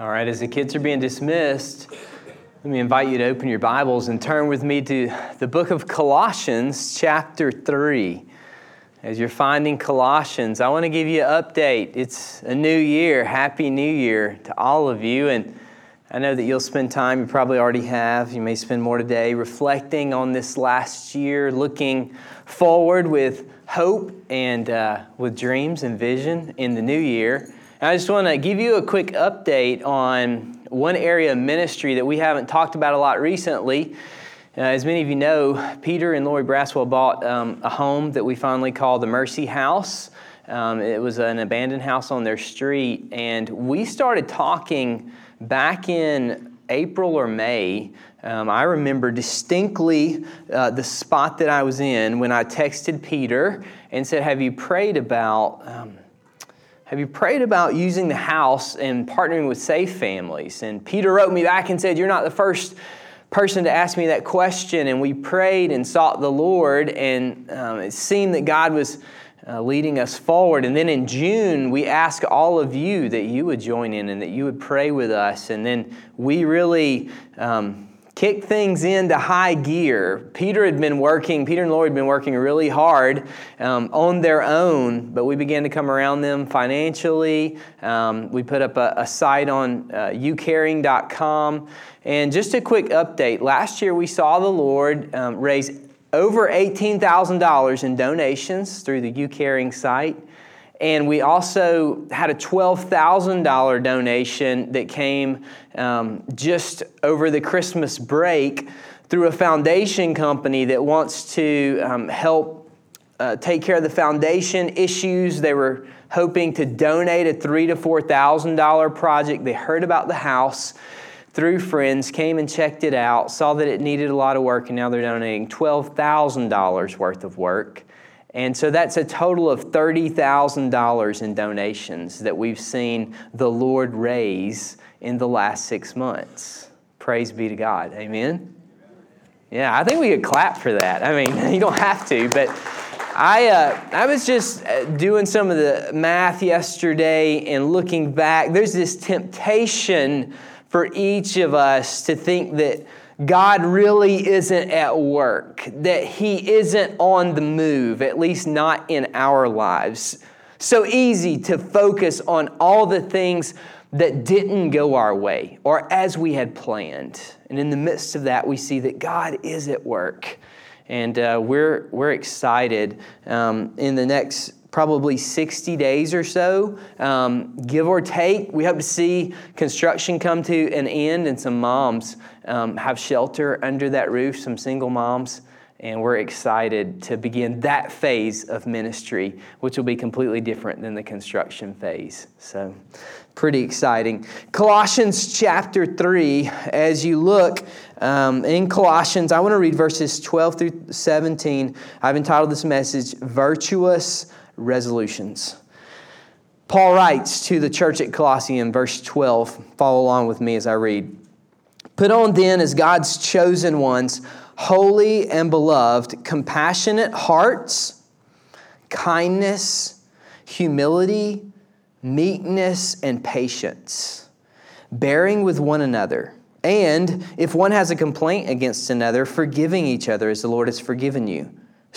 All right, as the kids are being dismissed, let me invite you to open your Bibles and turn with me to the book of Colossians, chapter 3. As you're finding Colossians, I want to give you an update. It's a new year. Happy New Year to all of you. And I know that you'll spend time, you probably already have, you may spend more today, reflecting on this last year, looking forward with hope and uh, with dreams and vision in the new year. I just want to give you a quick update on one area of ministry that we haven't talked about a lot recently. Uh, as many of you know, Peter and Lori Braswell bought um, a home that we finally call the Mercy House. Um, it was an abandoned house on their street, and we started talking back in April or May. Um, I remember distinctly uh, the spot that I was in when I texted Peter and said, Have you prayed about um, have you prayed about using the house and partnering with safe families? And Peter wrote me back and said, You're not the first person to ask me that question. And we prayed and sought the Lord, and um, it seemed that God was uh, leading us forward. And then in June, we asked all of you that you would join in and that you would pray with us. And then we really. Um, kick things into high gear. Peter had been working, Peter and Lori had been working really hard um, on their own, but we began to come around them financially. Um, we put up a, a site on uh, youcaring.com. And just a quick update last year we saw the Lord um, raise over $18,000 in donations through the YouCaring site. And we also had a $12,000 donation that came um, just over the Christmas break through a foundation company that wants to um, help uh, take care of the foundation issues. They were hoping to donate a three to four thousand dollar project. They heard about the house through friends, came and checked it out, saw that it needed a lot of work, and now they're donating twelve thousand dollars worth of work. And so that's a total of $30,000 in donations that we've seen the Lord raise in the last six months. Praise be to God. Amen? Yeah, I think we could clap for that. I mean, you don't have to, but I, uh, I was just uh, doing some of the math yesterday and looking back. There's this temptation for each of us to think that God really isn't at work, that He isn't on the move, at least not in our lives. So easy to focus on all the things that didn't go our way or as we had planned. And in the midst of that, we see that God is at work. And uh, we're, we're excited um, in the next probably 60 days or so, um, give or take. We hope to see construction come to an end and some moms um, have shelter under that roof, some single moms. And we're excited to begin that phase of ministry, which will be completely different than the construction phase. So, pretty exciting. Colossians chapter 3, as you look um, in Colossians, I want to read verses 12 through 17. I've entitled this message, Virtuous resolutions. Paul writes to the church at Colossae in verse 12. Follow along with me as I read. Put on then as God's chosen ones, holy and beloved, compassionate hearts, kindness, humility, meekness, and patience, bearing with one another. And if one has a complaint against another, forgiving each other as the Lord has forgiven you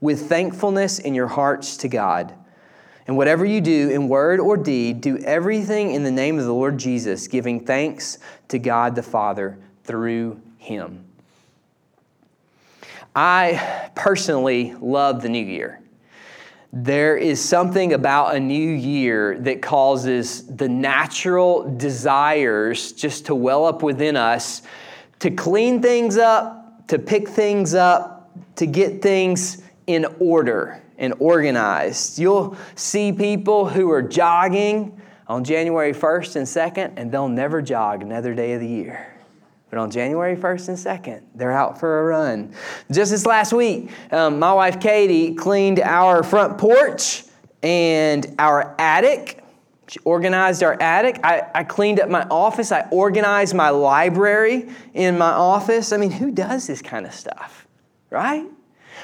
with thankfulness in your hearts to God. And whatever you do in word or deed, do everything in the name of the Lord Jesus, giving thanks to God the Father through him. I personally love the new year. There is something about a new year that causes the natural desires just to well up within us to clean things up, to pick things up, to get things in order and organized. You'll see people who are jogging on January 1st and 2nd, and they'll never jog another day of the year. But on January 1st and 2nd, they're out for a run. Just this last week, um, my wife Katie cleaned our front porch and our attic. She organized our attic. I, I cleaned up my office. I organized my library in my office. I mean, who does this kind of stuff, right?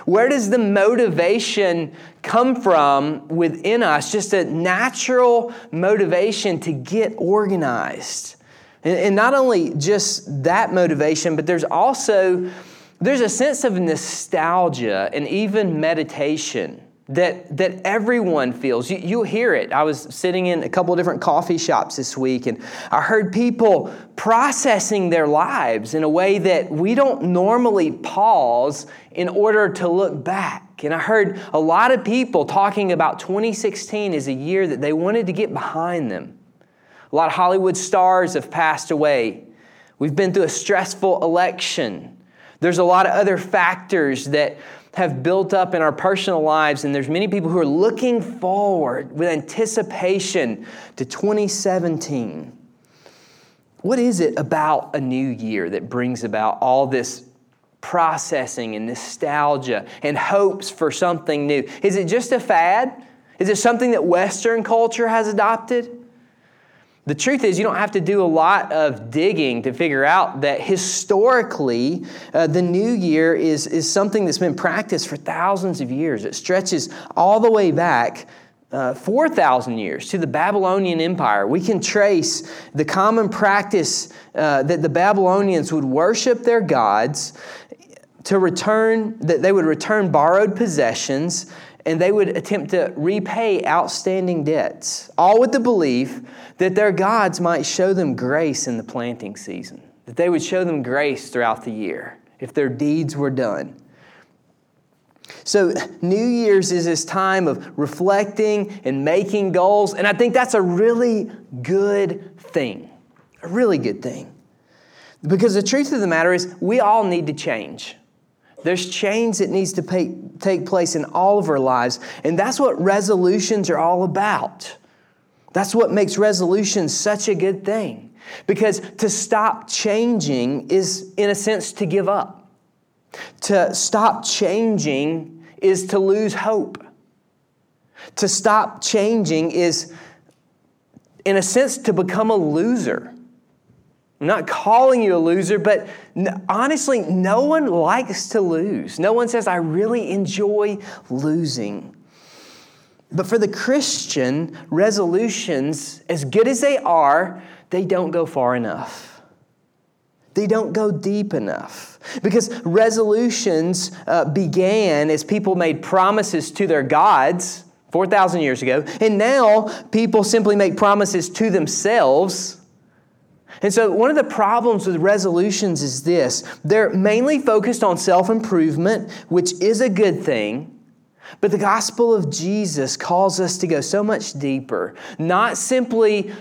Where does the motivation come from within us? Just a natural motivation to get organized. And, not only just that motivation, but there's also there's a sense of nostalgia and even meditation that, that everyone feels. You, you hear it. I was sitting in a couple of different coffee shops this week, and I heard people processing their lives in a way that we don't normally pause in order to look back. And I heard a lot of people talking about 2016 as a year that they wanted to get behind them. A lot of Hollywood stars have passed away. We've been through a stressful election. There's a lot of other factors that have built up in our personal lives, and there's many people who are looking forward with anticipation to 2017. What is it about a new year that brings about all this processing and nostalgia and hopes for something new? Is it just a fad? Is it something that Western culture has adopted? The truth is, you don't have to do a lot of digging to figure out that historically, uh, the new year is, is something that's been practiced for thousands of years. It stretches all the way back uh, 4,000 years to the Babylonian Empire. We can trace the common practice uh, that the Babylonians would worship their gods to return, that they would return borrowed possessions and they would attempt to repay outstanding debts, all with the belief that their gods might show them grace in the planting season, that they would show them grace throughout the year if their deeds were done. So, New Year's is this time of reflecting and making goals, and I think that's a really good thing. A really good thing. Because the truth of the matter is, we all need to change. There's change that needs to pay, take place in all of our lives, and that's what resolutions are all about. That's what makes resolutions such a good thing. Because to stop changing is, in a sense, to give up. To stop changing is to lose hope. To stop changing is, in a sense, to become a loser. I'm not calling you a loser, but honestly, no one likes to lose. No one says, I really enjoy losing. But for the Christian, resolutions, as good as they are, they don't go far enough. They don't go deep enough. Because resolutions uh, began as people made promises to their gods 4,000 years ago, and now people simply make promises to themselves and so, one of the problems with resolutions is this they're mainly focused on self improvement, which is a good thing. But the gospel of Jesus calls us to go so much deeper, not simply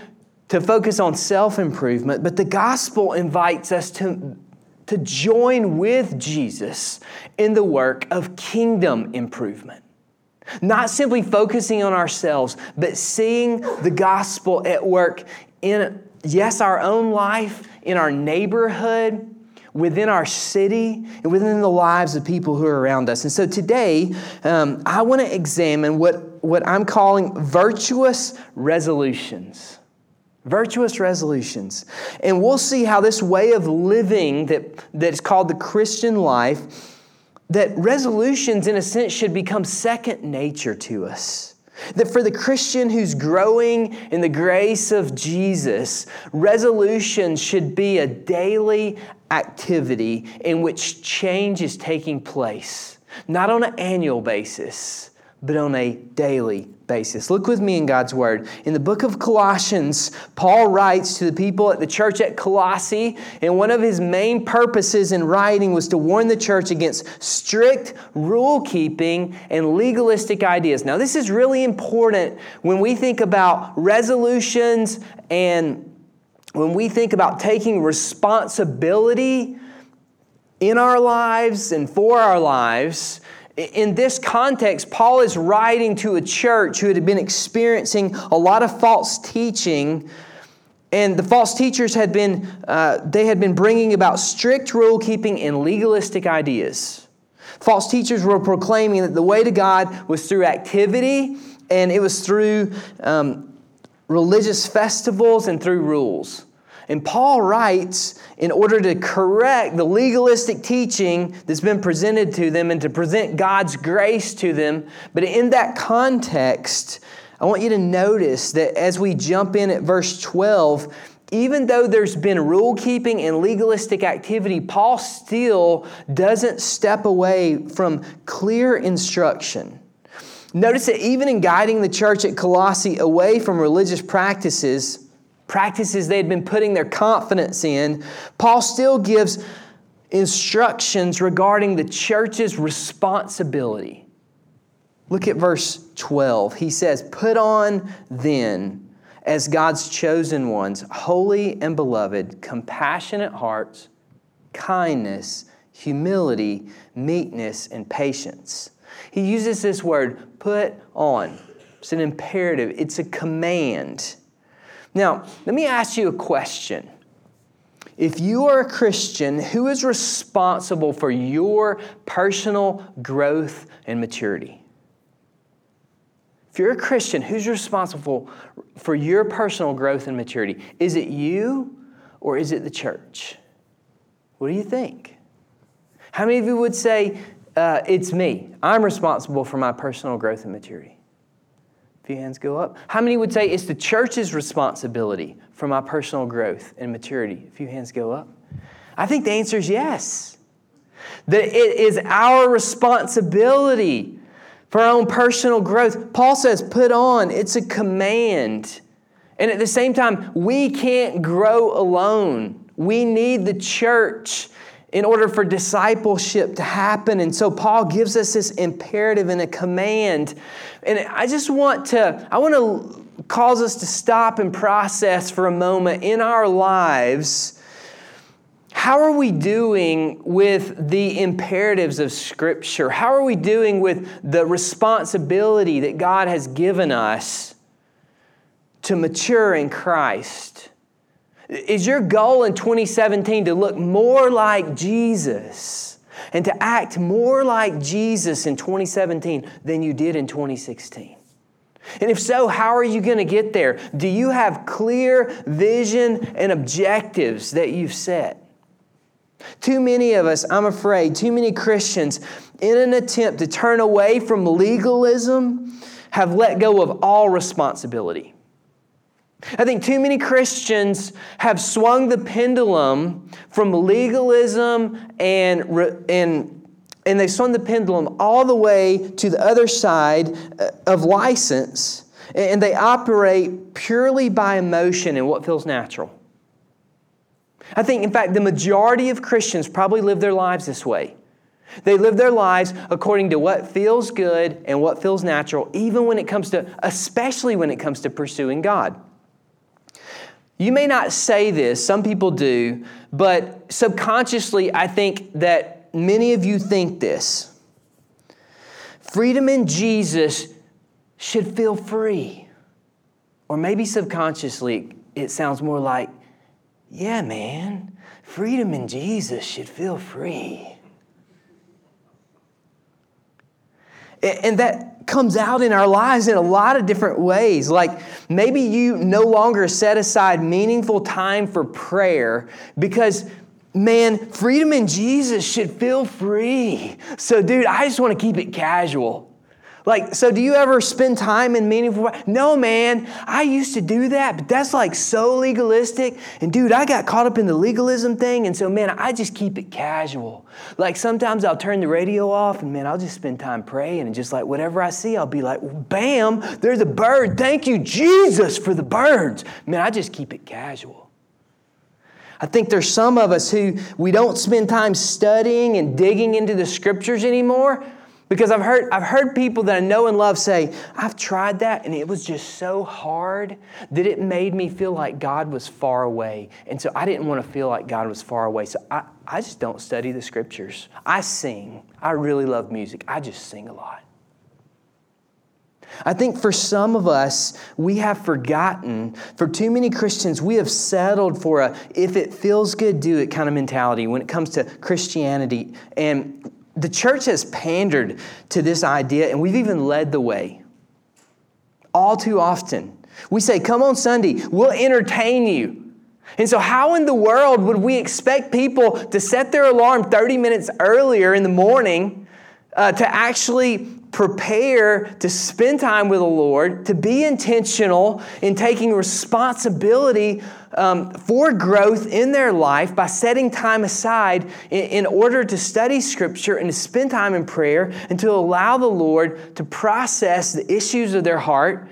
to focus on self improvement, but the gospel invites us to, to join with Jesus in the work of kingdom improvement. Not simply focusing on ourselves, but seeing the gospel at work in yes, our own life, in our neighborhood, within our city, and within the lives of people who are around us. And so today, um, I want to examine what, what I'm calling virtuous resolutions. Virtuous resolutions. And we'll see how this way of living that, that's called the Christian life, that resolutions, in a sense, should become second nature to us. That for the Christian who's growing in the grace of Jesus, resolution should be a daily activity in which change is taking place, not on an annual basis, but on a daily basis. Look with me in God's Word. In the book of Colossians, Paul writes to the people at the church at Colossae, and one of his main purposes in writing was to warn the church against strict rule keeping and legalistic ideas. Now, this is really important when we think about resolutions and when we think about taking responsibility in our lives and for our lives in this context, Paul is writing to a church who had been experiencing a lot of false teaching And the false teachers had been, uh, they had been bringing about strict rule keeping and legalistic ideas. False teachers were proclaiming that the way to God was through activity and it was through um, religious festivals and through rules. And Paul writes in order to correct the legalistic teaching that's been presented to them and to present God's grace to them. But in that context, I want you to notice that as we jump in at verse 12, even though there's been rule keeping and legalistic activity, Paul still doesn't step away from clear instruction. Notice that even in guiding the church at Colossae away from religious practices, practices they had been putting their confidence in, Paul still gives instructions regarding the church's responsibility. Look at verse 12. He says, Put on then, as God's chosen ones, holy and beloved, compassionate hearts, kindness, humility, meekness, and patience he uses this word, put on. It's an imperative, it's a command. Now, let me ask you a question. If you are a Christian, who is responsible for your personal growth and maturity? If you're a Christian, who's responsible for your personal growth and maturity? Is it you or is it the church? What do you think? How many of you would say uh, it's me. I'm responsible for my personal growth and maturity. A few hands go up. How many would say it's the church's responsibility for my personal growth and maturity? A few hands go up. I think the answer is yes. That it is our responsibility for our own personal growth. Paul says, put on, it's a command. And at the same time, we can't grow alone. We need the church in order for discipleship to happen. And so Paul gives us this imperative and a command. And I just want to, I want to cause us to stop and process for a moment in our lives. How are we doing with the imperatives of Scripture? How are we doing with the responsibility that God has given us to mature in Christ? Is your goal in 2017 to look more like Jesus and to act more like Jesus in 2017 than you did in 2016? And if so, how are you going to get there? Do you have clear vision and objectives that you've set? Too many of us, I'm afraid, too many Christians, in an attempt to turn away from legalism, have let go of all responsibility. I think too many Christians have swung the pendulum from legalism and, and, and they swung the pendulum all the way to the other side uh, of license, and they operate purely by emotion and what feels natural. I think, in fact, the majority of Christians probably live their lives this way. They live their lives according to what feels good and what feels natural, even when it comes to, especially when it comes to pursuing God. You may not say this, some people do, but subconsciously, I think that many of you think this. Freedom in Jesus should feel free. Or maybe subconsciously, it sounds more like, yeah, man, freedom in Jesus should feel free. And that comes out in our lives in a lot of different ways. Like maybe you no longer set aside meaningful time for prayer because man, freedom in Jesus should feel free. So, dude, I just want to keep it casual. Like, so do you ever spend time in meaningful? No, man. I used to do that, but that's like so legalistic. And dude, I got caught up in the legalism thing, and so man, I just keep it casual. Like sometimes I'll turn the radio off, and man, I'll just spend time praying, and just like whatever I see, I'll be like, bam, there's a bird. Thank you, Jesus, for the birds. Man, I just keep it casual. I think there's some of us who we don't spend time studying and digging into the scriptures anymore because I've heard, I've heard people that I know and love say, I've tried that and it was just so hard that it made me feel like God was far away. And so I didn't want to feel like God was far away. So I, I just don't study the scriptures. I sing. I really love music. I just sing a lot. I think for some of us, we have forgotten. For too many Christians, we have settled for a if it feels good, do it kind of mentality when it comes to Christianity. And the church has pandered to this idea, and we've even led the way. All too often. We say, Come on Sunday, we'll entertain you. And so, how in the world would we expect people to set their alarm 30 minutes earlier in the morning uh, to actually prepare to spend time with the Lord, to be intentional in taking responsibility um, for growth in their life by setting time aside in, in order to study Scripture and to spend time in prayer and to allow the Lord to process the issues of their heart.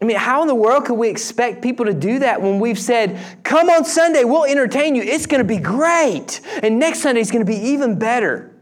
I mean, how in the world could we expect people to do that when we've said, come on Sunday, we'll entertain you. It's going to be great. And next Sunday is going to be even better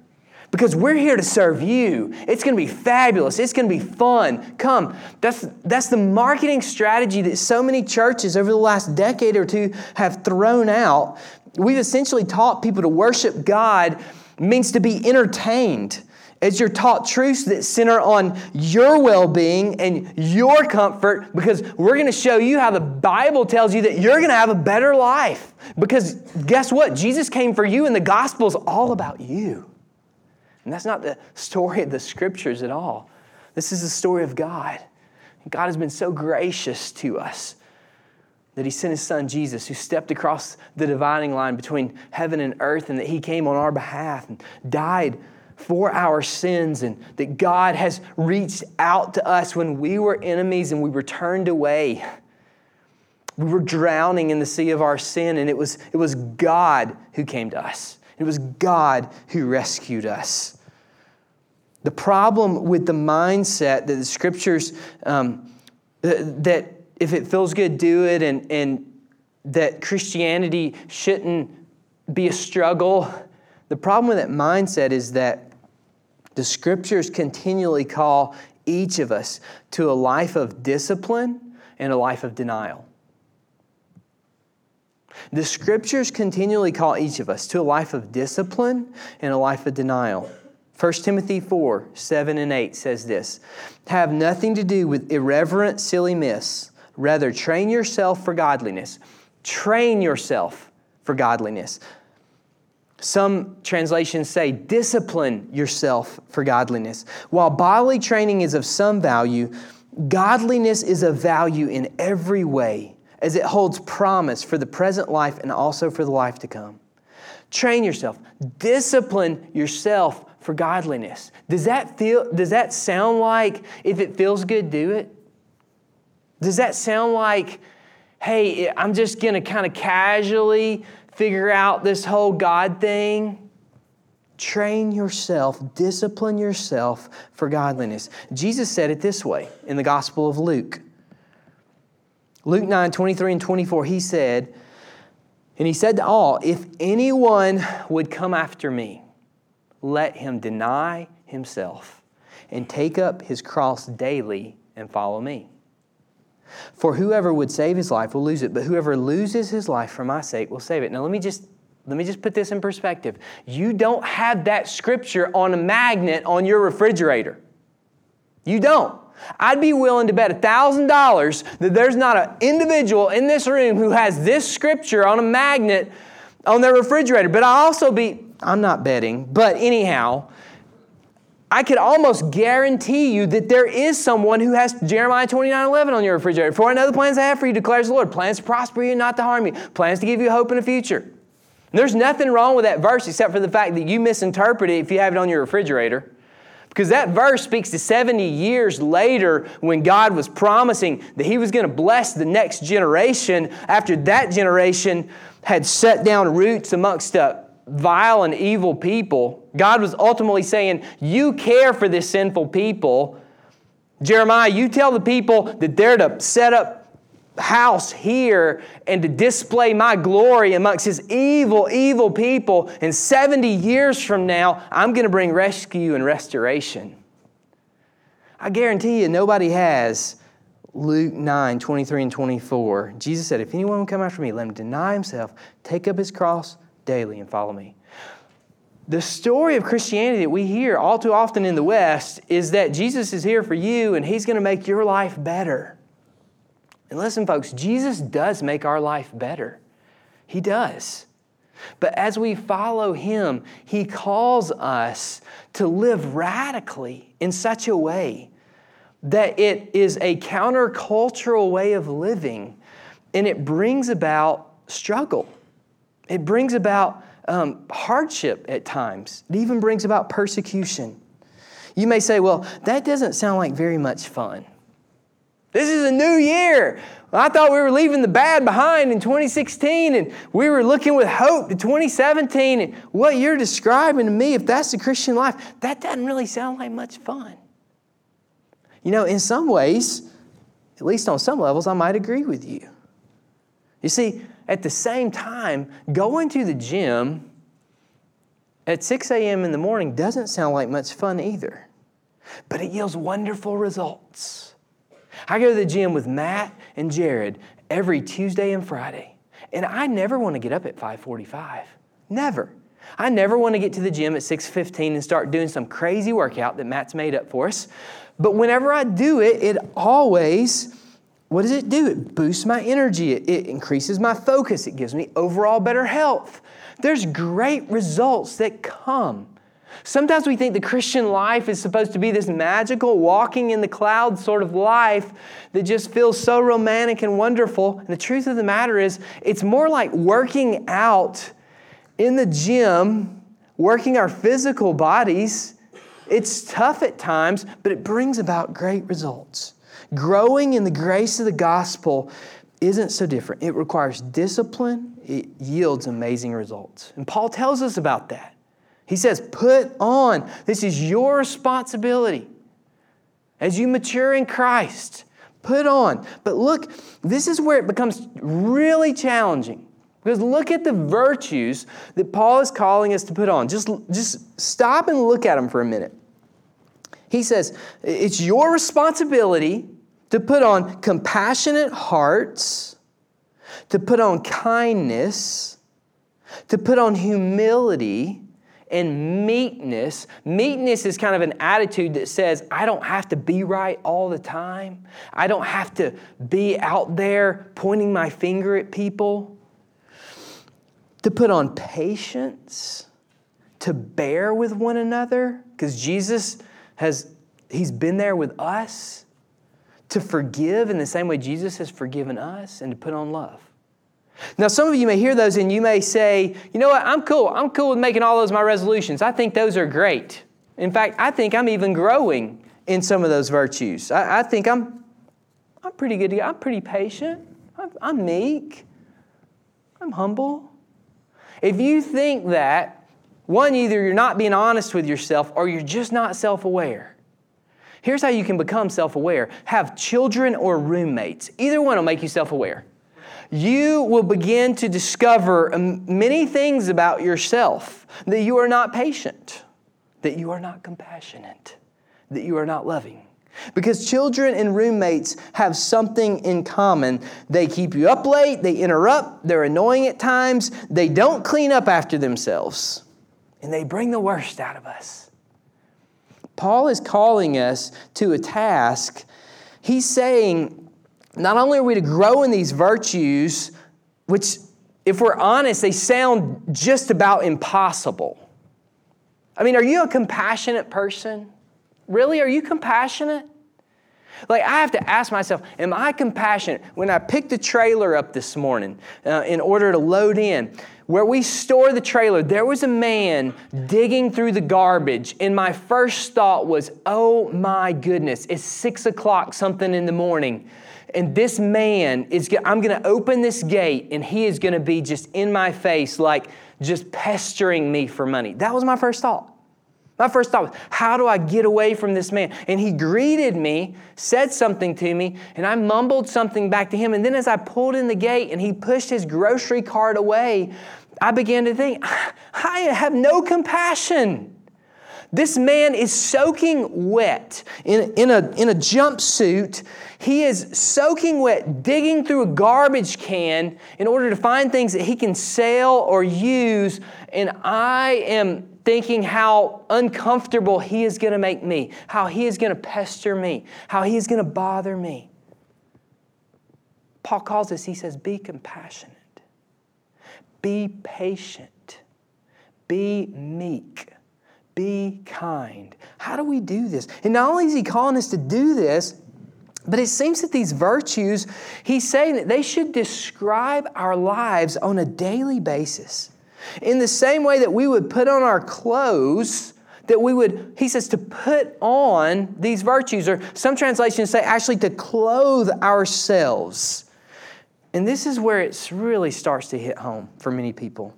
because we're here to serve you. It's going to be fabulous. It's going to be fun. Come. That's, that's the marketing strategy that so many churches over the last decade or two have thrown out. We've essentially taught people to worship God means to be entertained as you're taught truths that center on your well being and your comfort, because we're going to show you how the Bible tells you that you're going to have a better life. Because guess what? Jesus came for you, and the gospel is all about you. And that's not the story of the scriptures at all. This is the story of God. God has been so gracious to us that He sent His Son Jesus, who stepped across the dividing line between heaven and earth, and that He came on our behalf and died for our sins, and that God has reached out to us when we were enemies and we were turned away. We were drowning in the sea of our sin, and it was, it was God who came to us. It was God who rescued us. The problem with the mindset that the scriptures, um, that if it feels good, do it, and, and that Christianity shouldn't be a struggle. The problem with that mindset is that the scriptures continually call each of us to a life of discipline and a life of denial. The scriptures continually call each of us to a life of discipline and a life of denial. 1 Timothy 4 7 and 8 says this Have nothing to do with irreverent, silly myths. Rather, train yourself for godliness. Train yourself for godliness. Some translations say, discipline yourself for godliness. While bodily training is of some value, godliness is of value in every way, as it holds promise for the present life and also for the life to come. Train yourself, discipline yourself for godliness. Does that feel does that sound like if it feels good, do it? Does that sound like, hey, I'm just gonna kind of casually figure out this whole God thing? Train yourself, discipline yourself for godliness. Jesus said it this way in the Gospel of Luke. Luke 9, 23 and 24, he said, and he said to all, If anyone would come after me, let him deny himself and take up his cross daily and follow me. For whoever would save his life will lose it, but whoever loses his life for my sake will save it. Now let me just let me just put this in perspective. You don't have that scripture on a magnet on your refrigerator. You don't. I'd be willing to bet $1,000 that there's not an individual in this room who has this scripture on a magnet on their refrigerator. But I also be I'm not betting, but anyhow, I could almost guarantee you that there is someone who has Jeremiah 29 11 on your refrigerator. For another plans I have for you, declares the Lord. Plans to prosper you, not to harm you. Plans to give you hope in the future. And there's nothing wrong with that verse except for the fact that you misinterpret it if you have it on your refrigerator. Because that verse speaks to 70 years later when God was promising that He was going to bless the next generation after that generation had set down roots amongst a vile and evil people. God was ultimately saying, You care for this sinful people. Jeremiah, you tell the people that they're to set up house here and to display my glory amongst his evil, evil people. And 70 years from now, I'm going to bring rescue and restoration. I guarantee you, nobody has Luke 9 23 and 24. Jesus said, If anyone will come after me, let him deny himself, take up his cross daily and follow me. the story of Christianity that we hear all too often in the West is that Jesus is here for you and he's going to make your life better. And listen, folks, Jesus does make our life better. He does. But as we follow him, he calls us to live radically in such a way that it is a countercultural way of living and it brings about struggle. It brings about um, hardship at times. It even brings about persecution. You may say, well, that doesn't sound like very much fun. This is a new year. I thought we were leaving the bad behind in 2016 and we were looking with hope to 2017. And what you're describing to me, if that's the Christian life, that doesn't really sound like much fun. You know, in some ways, at least on some levels, I might agree with you. You see, at the same time, going to the gym at 6 a.m. in the morning doesn't sound like much fun either, but it yields wonderful results. I go to the gym with Matt and Jared every Tuesday and Friday, and I never want to get up at 5:45. Never. I never want to get to the gym at 6:15 and start doing some crazy workout that Matt's made up for us. But whenever I do it, it always what does it do? It boosts my energy, it, it, increases my focus, it gives me overall better health. There's great results that come. Sometimes we think the Christian life is supposed to be this magical, walking in the clouds sort of life that just feels so romantic and wonderful. And the truth of the matter is, it's more like working out in the gym, working our physical bodies. It's tough at times, but it brings about great results. Growing in the grace of the gospel isn't so different. It requires discipline, it yields amazing results. And Paul tells us about that. He says, Put on, this is your responsibility. As you mature in Christ, put on. But look, this is where it becomes really challenging. Because look at the virtues that Paul is calling us to put on. Just, just stop and look at them for a minute. He says, It's your responsibility to put on compassionate hearts, to put on kindness, to put on humility and meekness. Meekness is kind of an attitude that says, I don't have to be right all the time. I don't have to be out there pointing my finger at people. To put on patience, to bear with one another, because Jesus has, He's been there with us to forgive in the same way Jesus has forgiven us and to put on love. Now, some of you may hear those and you may say, you know what, I'm cool. I'm cool with making all those my resolutions. I think those are great. In fact, I think I'm even growing in some of those virtues. I, I think I'm, I'm pretty good. I'm pretty patient. I'm, I'm meek. I'm humble. If you think that, one, either you're not being honest with yourself or you're just not self aware. Here's how you can become self aware have children or roommates. Either one will make you self aware. You will begin to discover um, many things about yourself that you are not patient, that you are not compassionate, that you are not loving. Because children and roommates have something in common. They keep you up late, they interrupt, they're annoying at times, they don't clean up after themselves, and they bring the worst out of us. Paul is calling us to a task. He's saying, not only are we to grow in these virtues, which, if we're honest, they sound just about impossible. I mean, are you a compassionate person? Really? Are you compassionate? Like, I have to ask myself, am I compassionate? When I picked the trailer up this morning uh, in order to load in, where we store the trailer, there was a man digging through the garbage. And my first thought was, oh my goodness, it's six o'clock something in the morning. And this man is, I'm going to open this gate and he is going to be just in my face, like just pestering me for money. That was my first thought. My first thought was, how do I get away from this man? And he greeted me, said something to me, and I mumbled something back to him. And then as I pulled in the gate and he pushed his grocery cart away, I began to think, I have no compassion. This man is soaking wet in, in, a, in a jumpsuit. He is soaking wet, digging through a garbage can in order to find things that he can sell or use. And I am thinking how uncomfortable he is going to make me, how he is going to pester me, how he is going to bother me. Paul calls us, he says, be compassionate, be patient, be meek, be kind. How do we do this? And not only is he calling us to do this, but it seems that these virtues, he's saying that they should describe our lives on a daily basis. In the same way that we would put on our clothes, that we would, he says, to put on these virtues, or some translations say actually to clothe ourselves. And this is where it really starts to hit home for many people.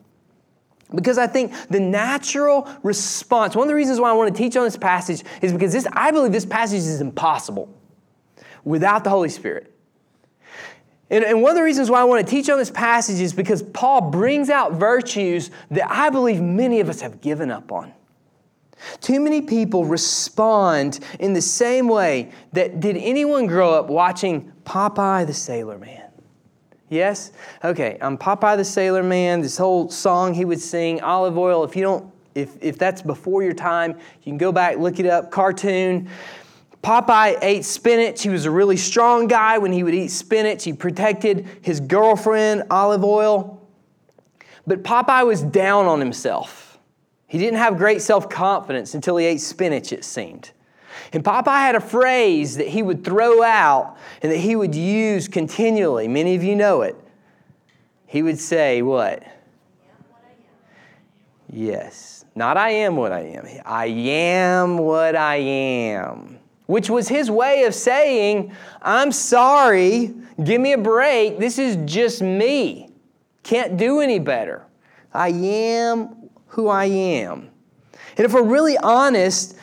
Because I think the natural response, one of the reasons why I want to teach on this passage is because this, I believe this passage is impossible without the Holy Spirit. And, and one of the reasons why I want to teach on this passage is because Paul brings out virtues that I believe many of us have given up on. Too many people respond in the same way that did anyone grow up watching Popeye the Sailor Man? Yes? Okay, I'm Popeye the Sailor Man, this whole song he would sing, Olive Oyl. If you don't, if, if that's before your time, you can go back, look it up, cartoon. Popeye ate spinach. He was a really strong guy when he would eat spinach. He protected his girlfriend, Olive Oyl. But Popeye was down on himself. He didn't have great self confidence until he ate spinach, it seemed. And Popeye had a phrase that he would throw out and that he would use continually. Many of you know it. He would say, What? Yes. Not I am what I am. I am what I am which was his way of saying, I'm sorry, give me a break. This is just me. Can't do any better. I am who I am. And if we're really honest,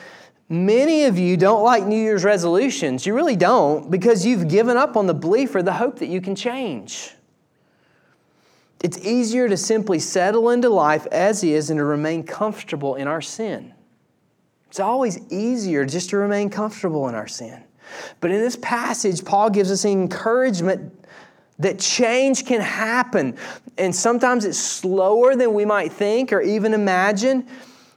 many of you don't like New Year's resolutions. You really don't because you've given up on the belief or the hope that you can change. It's easier to simply settle into life as is and to remain comfortable in our sin. It's always easier just to remain comfortable in our sin. But in this passage, Paul gives us encouragement that change can happen. And sometimes it's slower than we might think or even imagine.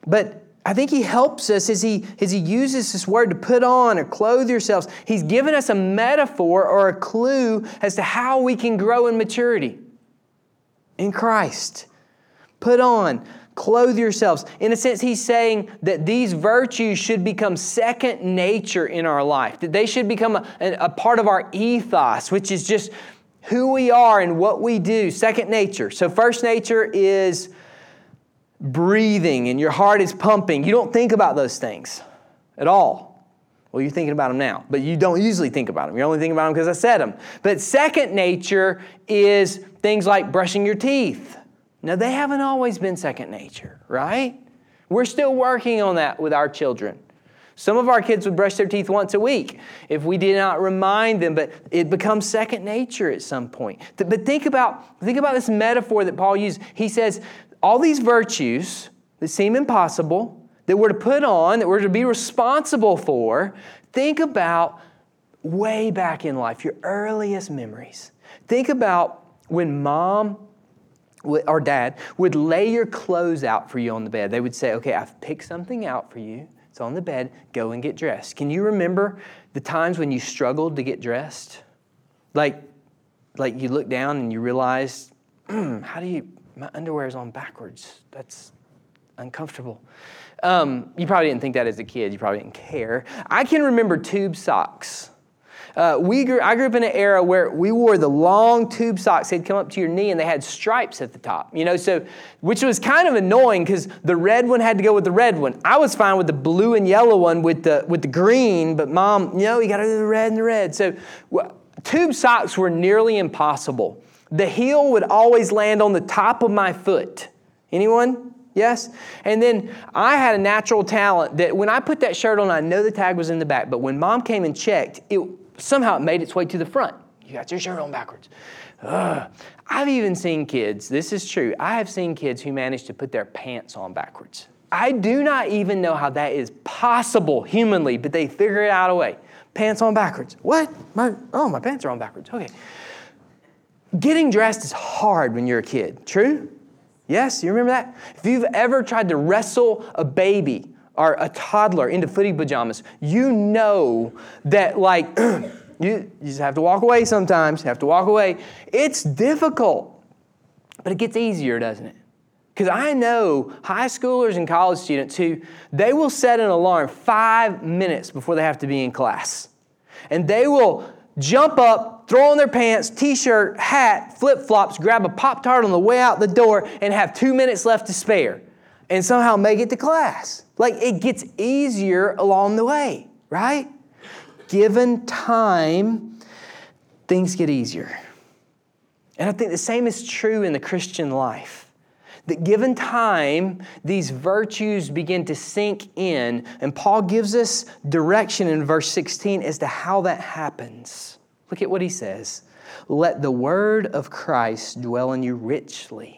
But I think he helps us as he, as he uses this word to put on or clothe yourselves. He's given us a metaphor or a clue as to how we can grow in maturity in Christ. Put on, Clothe yourselves. In a sense, he's saying that these virtues should become second nature in our life, that they should become a, a part of our ethos, which is just who we are and what we do. Second nature. So, first nature is breathing and your heart is pumping. You don't think about those things at all. Well, you're thinking about them now, but you don't usually think about them. You're only thinking about them because I said them. But second nature is things like brushing your teeth now, they haven't always been second nature, right? We're still working on that with our children. Some of our kids would brush their teeth once a week if we did not remind them, but it becomes second nature at some point. But think about, think about this metaphor that Paul used. He says, all these virtues that seem impossible, that we're to put on, that we're to be responsible for, think about way back in life, your earliest memories. Think about when mom or dad would lay your clothes out for you on the bed. They would say, Okay, I've picked something out for you. It's on the bed. Go and get dressed. Can you remember the times when you struggled to get dressed? Like, like you look down and you realize, mm, how do you, my underwear is on backwards. That's uncomfortable. Um, you probably didn't think that as a kid. You probably didn't care. I can remember tube socks. Uh, we grew, I grew up in an era where we wore the long tube socks. They'd come up to your knee and they had stripes at the top, you know, so, which was kind of annoying because the red one had to go with the red one. I was fine with the blue and yellow one with the, with the green, but mom, you know, you got to do the red and the red. So tube socks were nearly impossible. The heel would always land on the top of my foot. Anyone? Yes? And then I had a natural talent that when I put that shirt on, I know the tag was in the back, but when mom came and checked, it somehow it made its way to the front. You got your shirt on backwards. Ugh. I've even seen kids, this is true, I have seen kids who manage to put their pants on backwards. I do not even know how that is possible humanly, but they figure it out a way. Pants on backwards. What? My, oh, my pants are on backwards. Okay. Getting dressed is hard when you're a kid. True? Yes, you remember that? If you've ever tried to wrestle a baby or a toddler into footy pajamas, you know that, like, you, you just have to walk away sometimes, have to walk away. It's difficult, but it gets easier, doesn't it? Because I know high schoolers and college students who they will set an alarm five minutes before they have to be in class. And they will jump up, throw on their pants, t shirt, hat, flip flops, grab a Pop Tart on the way out the door, and have two minutes left to spare. And somehow make it to class. Like it gets easier along the way, right? Given time, things get easier. And I think the same is true in the Christian life that given time, these virtues begin to sink in. And Paul gives us direction in verse 16 as to how that happens. Look at what he says Let the word of Christ dwell in you richly.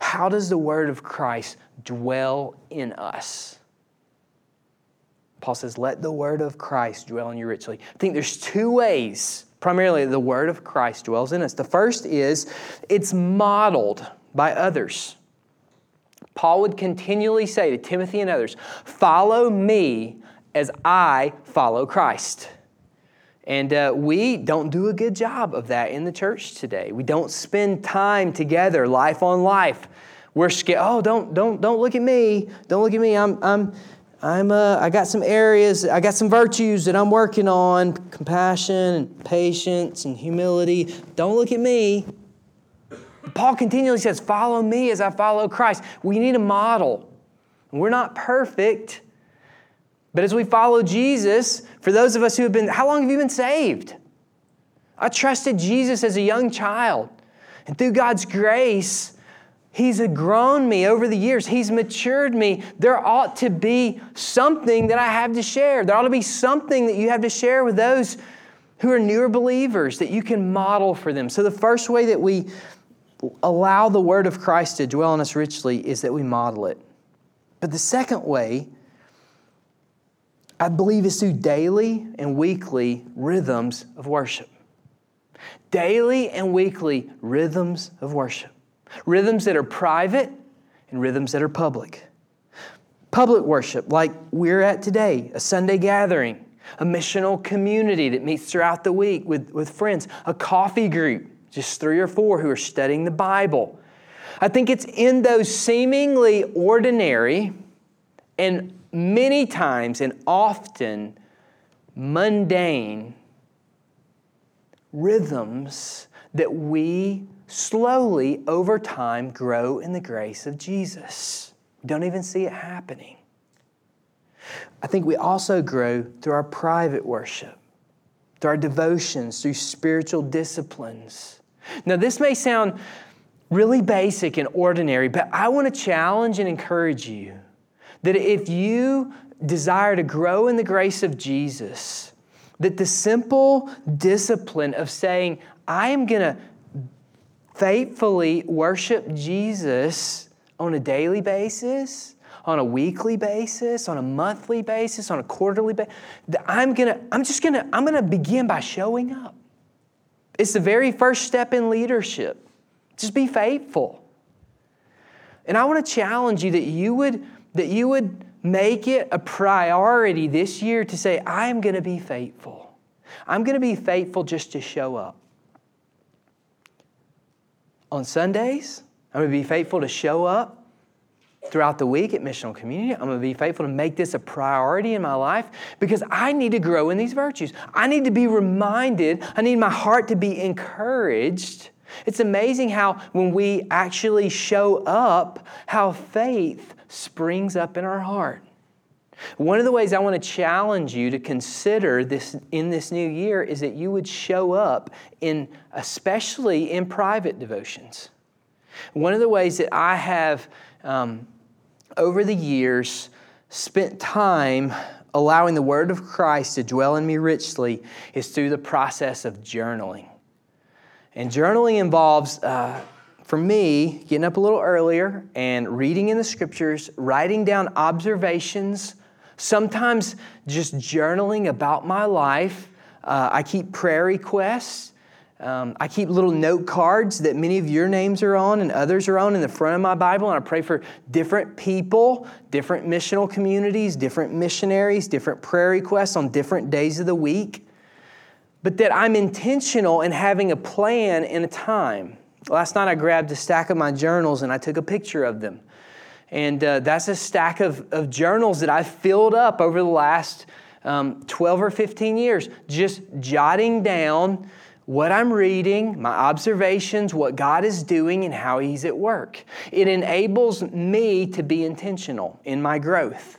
How does the word of Christ dwell in us? Paul says, Let the word of Christ dwell in you richly. I think there's two ways, primarily, the word of Christ dwells in us. The first is it's modeled by others. Paul would continually say to Timothy and others, Follow me as I follow Christ. And uh, we don't do a good job of that in the church today. We don't spend time together, life on life. We're scared. Oh, don't don't don't look at me. Don't look at me. I'm I'm I'm uh, I got some areas. I got some virtues that I'm working on: compassion and patience and humility. Don't look at me. Paul continually says, Follow me as I follow Christ. We need a model. We're not perfect, but as we follow Jesus, for those of us who have been, how long have you been saved? I trusted Jesus as a young child. And through God's grace, He's grown me over the years. He's matured me. There ought to be something that I have to share. There ought to be something that you have to share with those who are newer believers that you can model for them. So, the first way that we allow the word of Christ to dwell in us richly is that we model it. But the second way, I believe, it's through daily and weekly rhythms of worship. Daily and weekly rhythms of worship. Rhythms that are private and rhythms that are public. Public worship, like we're at today, a Sunday gathering, a missional community that meets throughout the week with, with friends, a coffee group just three or four who are studying the Bible. I think it's in those seemingly ordinary and many times and often mundane rhythms that we slowly over time grow in the grace of Jesus. We don't even see it happening. I think we also grow through our private worship, through our devotions, through spiritual disciplines. Now, this may sound really basic and ordinary, but I want to challenge and encourage you that if you desire to grow in the grace of Jesus, that the simple discipline of saying, I am going to faithfully worship Jesus on a daily basis, on a weekly basis, on a monthly basis, on a quarterly basis, I'm going to I'm just going to I'm going to begin by showing up. It's the very first step in leadership. Just be faithful. And I want to challenge you that you would that you would make it a priority this year to say I am going to be faithful. I'm going to be faithful just to show up. On Sundays, I'm going to be faithful to show up throughout the week at Missional Community. I'm going to be faithful to make this a priority in my life because I need to grow in these virtues. I need to be reminded, I need my heart to be encouraged. It's amazing how when we actually show up, how faith springs up in our heart. One of the ways I want to challenge you to consider this in this new year is that you would show up in, especially in private devotions. One of the ways that I have, um, over the years, spent time allowing the Word of Christ to dwell in me richly is through the process of journaling. And journaling involves, uh, for me, getting up a little earlier and reading in the scriptures, writing down observations, sometimes just journaling about my life. Uh, I keep prayer requests. Um, I keep little note cards that many of your names are on and others are on in the front of my Bible, and I pray for different people, different missional communities, different missionaries, different prayer requests on different days of the week. But that I'm intentional in having a plan and a time. Last night I grabbed a stack of my journals and I took a picture of them. And uh, that's a stack of, of journals that I've filled up over the last um, 12 or 15 years, just jotting down what I'm reading, my observations, what God is doing, and how He's at work. It enables me to be intentional in my growth.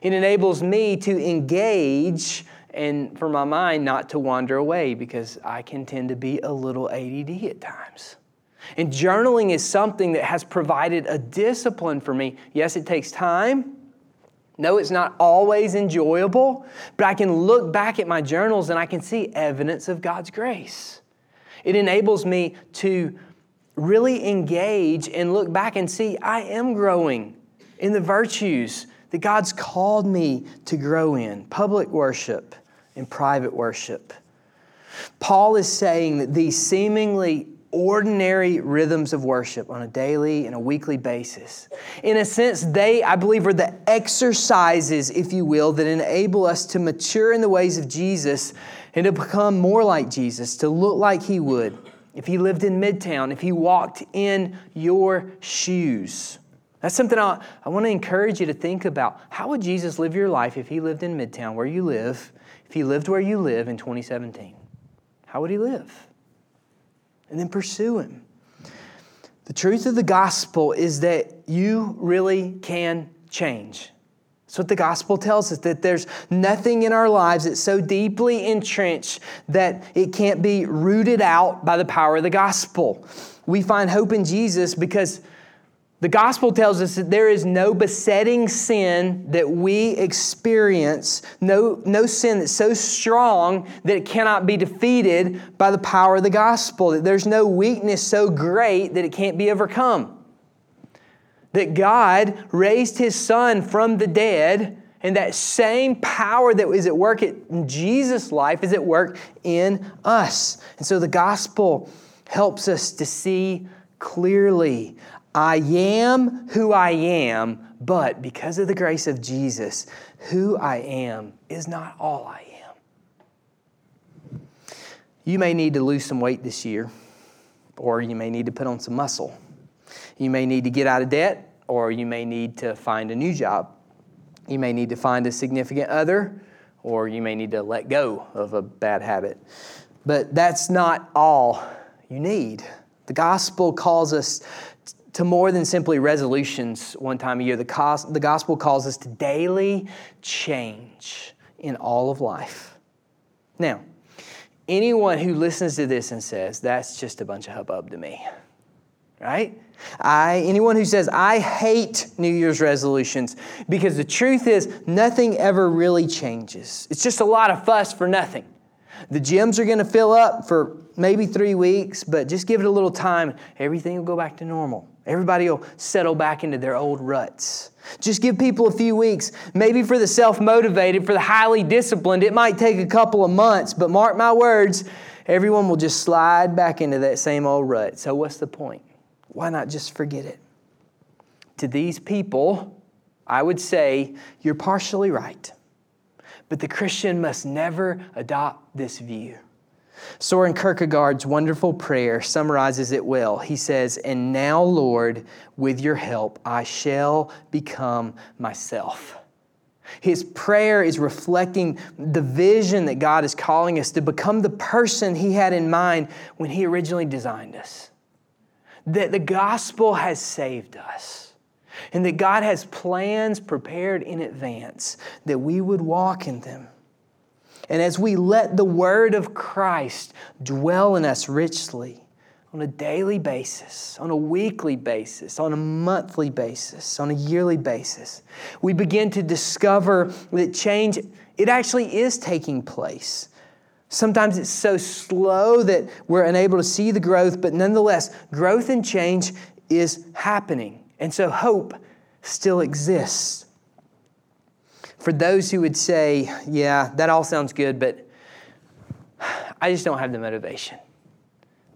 It enables me to engage and for my mind not to wander away because I can tend to be a little ADD at times. And journaling is something that has provided a discipline for me. Yes, it takes time. No, it's not always enjoyable, but I can look back at my journals and I can see evidence of God's grace. It enables me to really engage and look back and see I am growing in the virtues that God's called me to grow in public worship and private worship. Paul is saying that these seemingly ordinary rhythms of worship on a daily and a weekly basis. In a sense, they, I believe, are the exercises, if you will, that enable us to mature in the ways of Jesus and to become more like Jesus, to look like He would if He lived in Midtown, if He walked in your shoes. That's something I, I want to encourage you to think about. How would Jesus live your life if He lived in Midtown, where you live, if He lived where you live in 2017? How would He live? And then pursue Him. The truth of the gospel is that you really can change. That's what the gospel tells us that there's nothing in our lives that's so deeply entrenched that it can't be rooted out by the power of the gospel. We find hope in Jesus because the gospel tells us that there is no besetting sin that we experience, no, no sin that's so strong that it cannot be defeated by the power of the gospel, that there's no weakness so great that it can't be overcome. That God raised his son from the dead, and that same power that is at work in Jesus' life is at work in us. And so the gospel helps us to see clearly I am who I am, but because of the grace of Jesus, who I am is not all I am. You may need to lose some weight this year, or you may need to put on some muscle. You may need to get out of debt, or you may need to find a new job. You may need to find a significant other, or you may need to let go of a bad habit. But that's not all you need. The gospel calls us to more than simply resolutions one time a year. The, cos- the gospel calls us to daily change in all of life. Now, anyone who listens to this and says, that's just a bunch of hubbub to me, right? I, anyone who says, I hate New Year's resolutions, because the truth is, nothing ever really changes. It's just a lot of fuss for nothing. The gyms are going to fill up for maybe three weeks, but just give it a little time, everything will go back to normal. Everybody will settle back into their old ruts. Just give people a few weeks. Maybe for the self motivated, for the highly disciplined, it might take a couple of months, but mark my words, everyone will just slide back into that same old rut. So, what's the point? Why not just forget it? To these people, I would say you're partially right. But the Christian must never adopt this view. Soren Kierkegaard's wonderful prayer summarizes it well. He says, And now, Lord, with your help, I shall become myself. His prayer is reflecting the vision that God is calling us to become the person He had in mind when He originally designed us. That the gospel has saved us. And that God has plans prepared in advance that we would walk in them. And as we let the word of Christ dwell in us richly on a daily basis, on a weekly basis, on a monthly basis, on a yearly basis, we begin to discover that change it actually is taking place. Sometimes it's so slow that we're unable to see the growth, but nonetheless, growth and change is happening. And so hope still exists. For those who would say, yeah, that all sounds good, but I just don't have the motivation,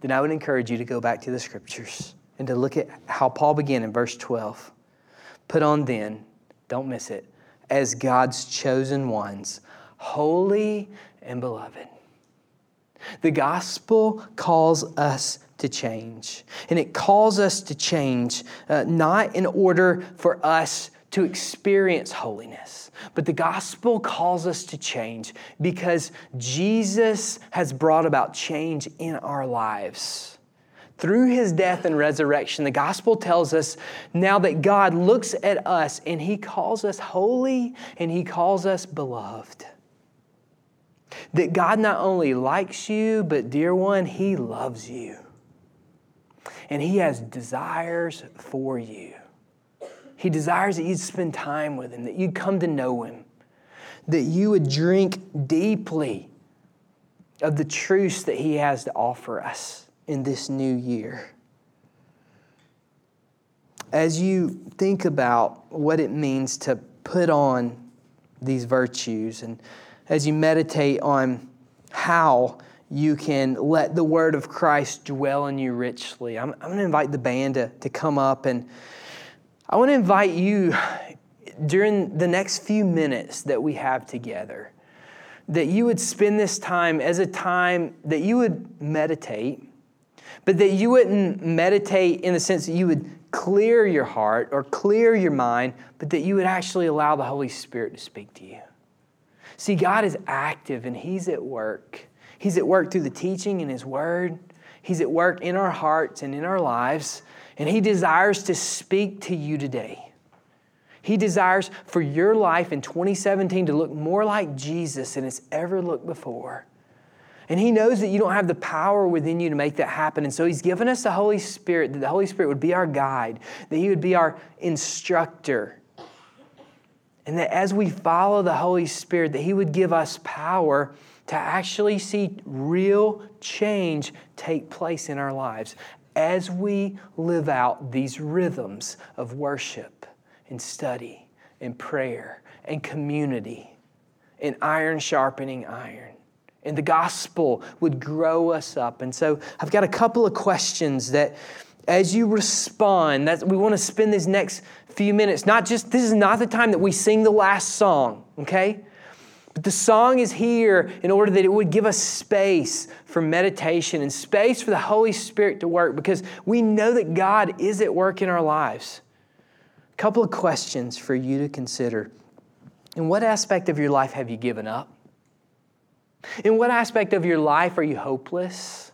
then I would encourage you to go back to the scriptures and to look at how Paul began in verse 12. Put on then, don't miss it, as God's chosen ones, holy and beloved. The gospel calls us to change. And it calls us to change, uh, not in order for us to experience holiness, but the gospel calls us to change because Jesus has brought about change in our lives. Through his death and resurrection, the gospel tells us now that God looks at us and he calls us holy and he calls us beloved. That God not only likes you, but dear one, he loves you and He has desires for you. He desires that you'd spend time with Him, that you'd come to know Him, that you would drink deeply of the truths that He has to offer us in this new year. As you think about what it means to put on these virtues, and as you meditate on how you can let the word of Christ dwell in you richly. I'm, I'm going to invite the band to, to come up, and I want to invite you during the next few minutes that we have together that you would spend this time as a time that you would meditate, but that you wouldn't meditate in the sense that you would clear your heart or clear your mind, but that you would actually allow the Holy Spirit to speak to you. See, God is active and He's at work. He's at work through the teaching and His Word. He's at work in our hearts and in our lives. And He desires to speak to you today. He desires for your life in 2017 to look more like Jesus than it's ever looked before. And He knows that you don't have the power within you to make that happen. And so He's given us the Holy Spirit, that the Holy Spirit would be our guide, that He would be our instructor. And that as we follow the Holy Spirit, that He would give us power to actually see real change take place in our lives as we live out these rhythms of worship and study and prayer and community and iron sharpening iron. And the gospel would grow us up. And so I've got a couple of questions that as you respond, that we want to spend these next few minutes, not just, this is not the time that we sing the last song, okay? But the song is here in order that it would give us space for meditation and space for the Holy Spirit to work because we know that God is at work in our lives. A couple of questions for you to consider. In what aspect of your life have you given up? In what aspect of your life are you hopeless?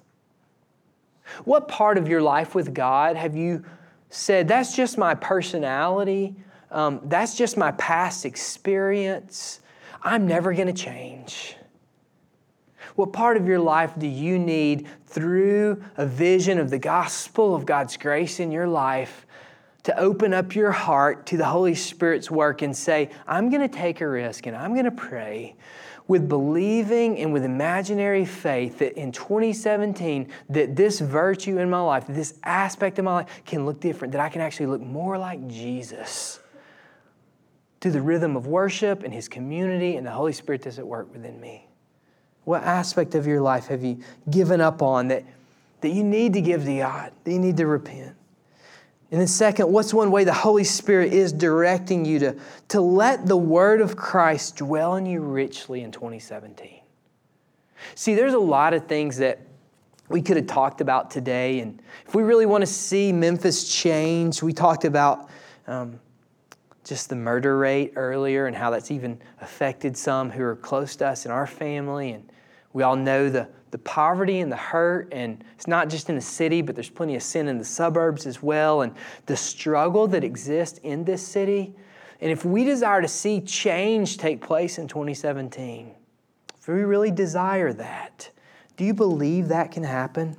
What part of your life with God have you said, that's just my personality, um, that's just my past experience? I'm never going to change? What part of your life do you need through a vision of the gospel of God's grace in your life to open up your heart to the Holy Spirit's work and say, I'm going to take a risk and I'm going to pray with believing and with imaginary faith that in 2017 that this virtue in my life, this aspect of my life can look different, that I can actually look more like Jesus through the rhythm of worship and His community and the Holy Spirit that's at work within me? What aspect of your life have you given up on that, that you need to give to God, that you need to repent? And then, second, what's one way the Holy Spirit is directing you to, to let the Word of Christ dwell in you richly in 2017? See, there's a lot of things that we could have talked about today. And if we really want to see Memphis change, we talked about um, just the murder rate earlier and how that's even affected some who are close to us in our family. And We all know the, the poverty and the hurt, and it's not just in the city, but there's plenty of sin in the suburbs as well, and the struggle that exists in this city. And if we desire to see change take place in 2017, if we really desire that, do you believe that can happen?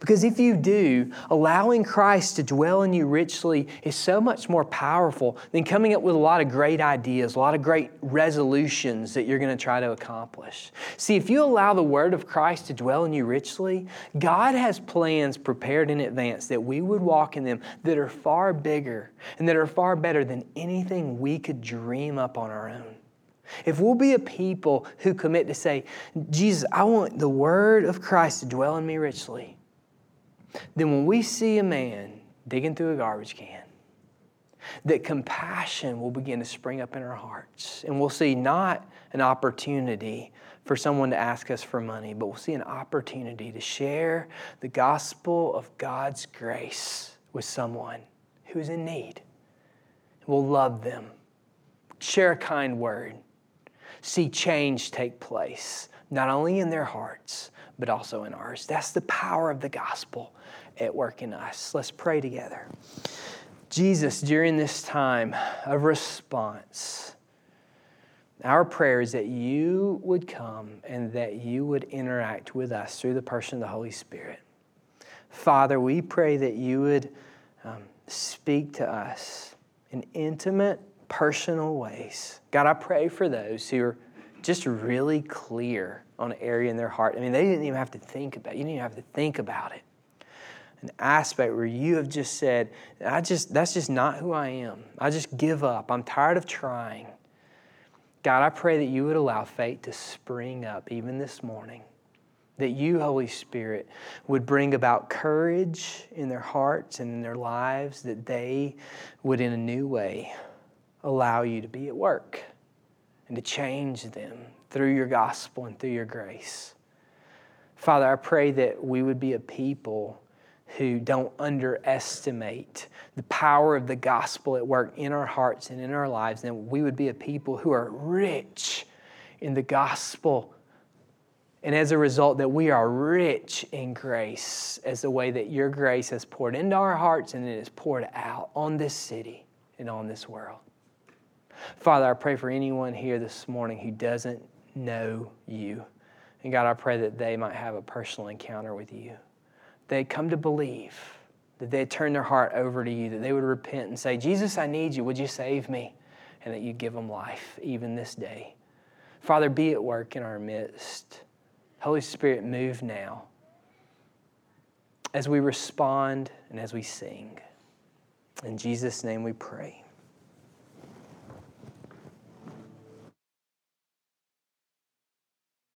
Because if you do, allowing Christ to dwell in you richly is so much more powerful than coming up with a lot of great ideas, a lot of great resolutions that you're going to try to accomplish. See, if you allow the Word of Christ to dwell in you richly, God has plans prepared in advance that we would walk in them that are far bigger and that are far better than anything we could dream up on our own. If we'll be a people who commit to say, Jesus, I want the Word of Christ to dwell in me richly then when we see a man digging through a garbage can, that compassion will begin to spring up in our hearts. And we'll see not an opportunity for someone to ask us for money, but we'll see an opportunity to share the gospel of God's grace with someone who's in need. We'll love them, share a kind word, see change take place, not only in their hearts, but also in ours. That's the power of the gospel at work in us. Let's pray together. Jesus, during this time of response, our prayer is that you would come and that you would interact with us through the person of the Holy Spirit. Father, we pray that you would um, speak to us in intimate, personal ways. God, I pray for those who are just really clear on an area in their heart. I mean, they didn't even have to think about it. You didn't even have to think about it. An aspect where you have just said, I just that's just not who I am. I just give up. I'm tired of trying. God, I pray that you would allow faith to spring up even this morning. That you, Holy Spirit, would bring about courage in their hearts and in their lives, that they would, in a new way, allow you to be at work and to change them through your gospel and through your grace. Father, I pray that we would be a people who don't underestimate the power of the gospel at work in our hearts and in our lives, then we would be a people who are rich in the gospel. And as a result, that we are rich in grace as the way that your grace has poured into our hearts and it is poured out on this city and on this world. Father, I pray for anyone here this morning who doesn't know you. And God, I pray that they might have a personal encounter with you. They come to believe, that they turn their heart over to you, that they would repent and say, Jesus, I need you. Would you save me? And that you give them life even this day. Father, be at work in our midst. Holy Spirit, move now as we respond and as we sing. In Jesus' name we pray.